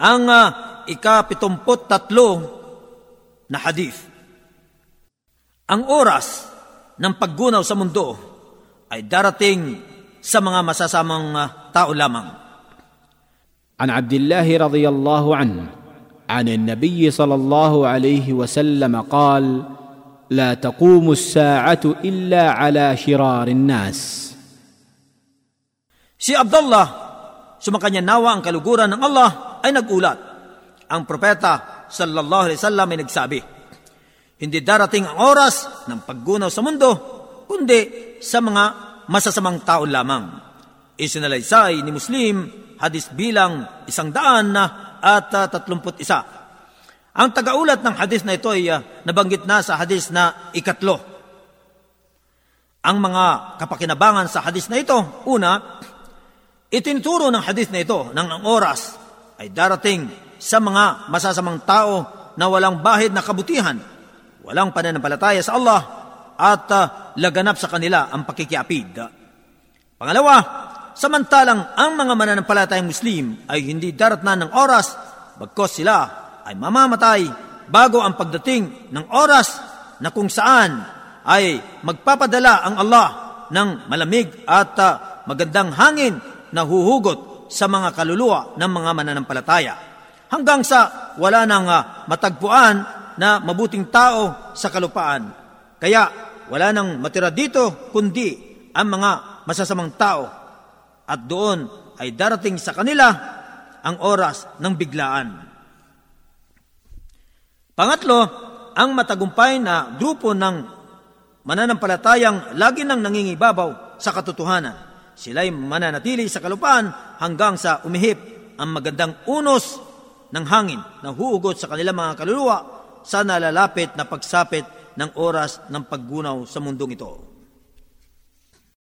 Ang uh, ikapitumput tatlo na hadith. Ang oras ng paggunaw sa mundo ay darating sa mga masasamang uh, tao lamang. عن عبد الله رضي الله عنه عن النبي صلى الله عليه وسلم قال لا تقوم الساعه الا على شرار الناس Si Abdullah, sumakanya nawa ang kaluguran ng Allah, ay nagulat. Ang propeta sallallahu alaihi wasallam ay nagsabi, Hindi darating ang oras ng paggunaw sa mundo, kundi sa mga masasamang tao lamang. Isinalaysay ni Muslim, hadis bilang isang daan na at uh, tatlumput isa. Ang tagaulat ng hadis na ito ay uh, nabanggit na sa hadis na ikatlo. Ang mga kapakinabangan sa hadis na ito, una, Itinuturo ng hadith na ito ng ang oras ay darating sa mga masasamang tao na walang bahid na kabutihan, walang pananampalataya sa Allah at uh, laganap sa kanila ang pakikiapid. Pangalawa, samantalang ang mga mananampalatayang Muslim ay hindi daratnan ng oras bagkos sila ay mamamatay bago ang pagdating ng oras na kung saan ay magpapadala ang Allah ng malamig at uh, magandang hangin na huhugot sa mga kaluluwa ng mga mananampalataya. Hanggang sa wala nang uh, matagpuan na mabuting tao sa kalupaan. Kaya wala nang matira dito kundi ang mga masasamang tao. At doon ay darating sa kanila ang oras ng biglaan. Pangatlo, ang matagumpay na grupo ng mananampalatayang lagi nang nangingibabaw sa katotohanan sila'y mananatili sa kalupaan hanggang sa umihip ang magandang unos ng hangin na huugot sa kanilang mga kaluluwa sa nalalapit na pagsapit ng oras ng paggunaw sa mundong ito.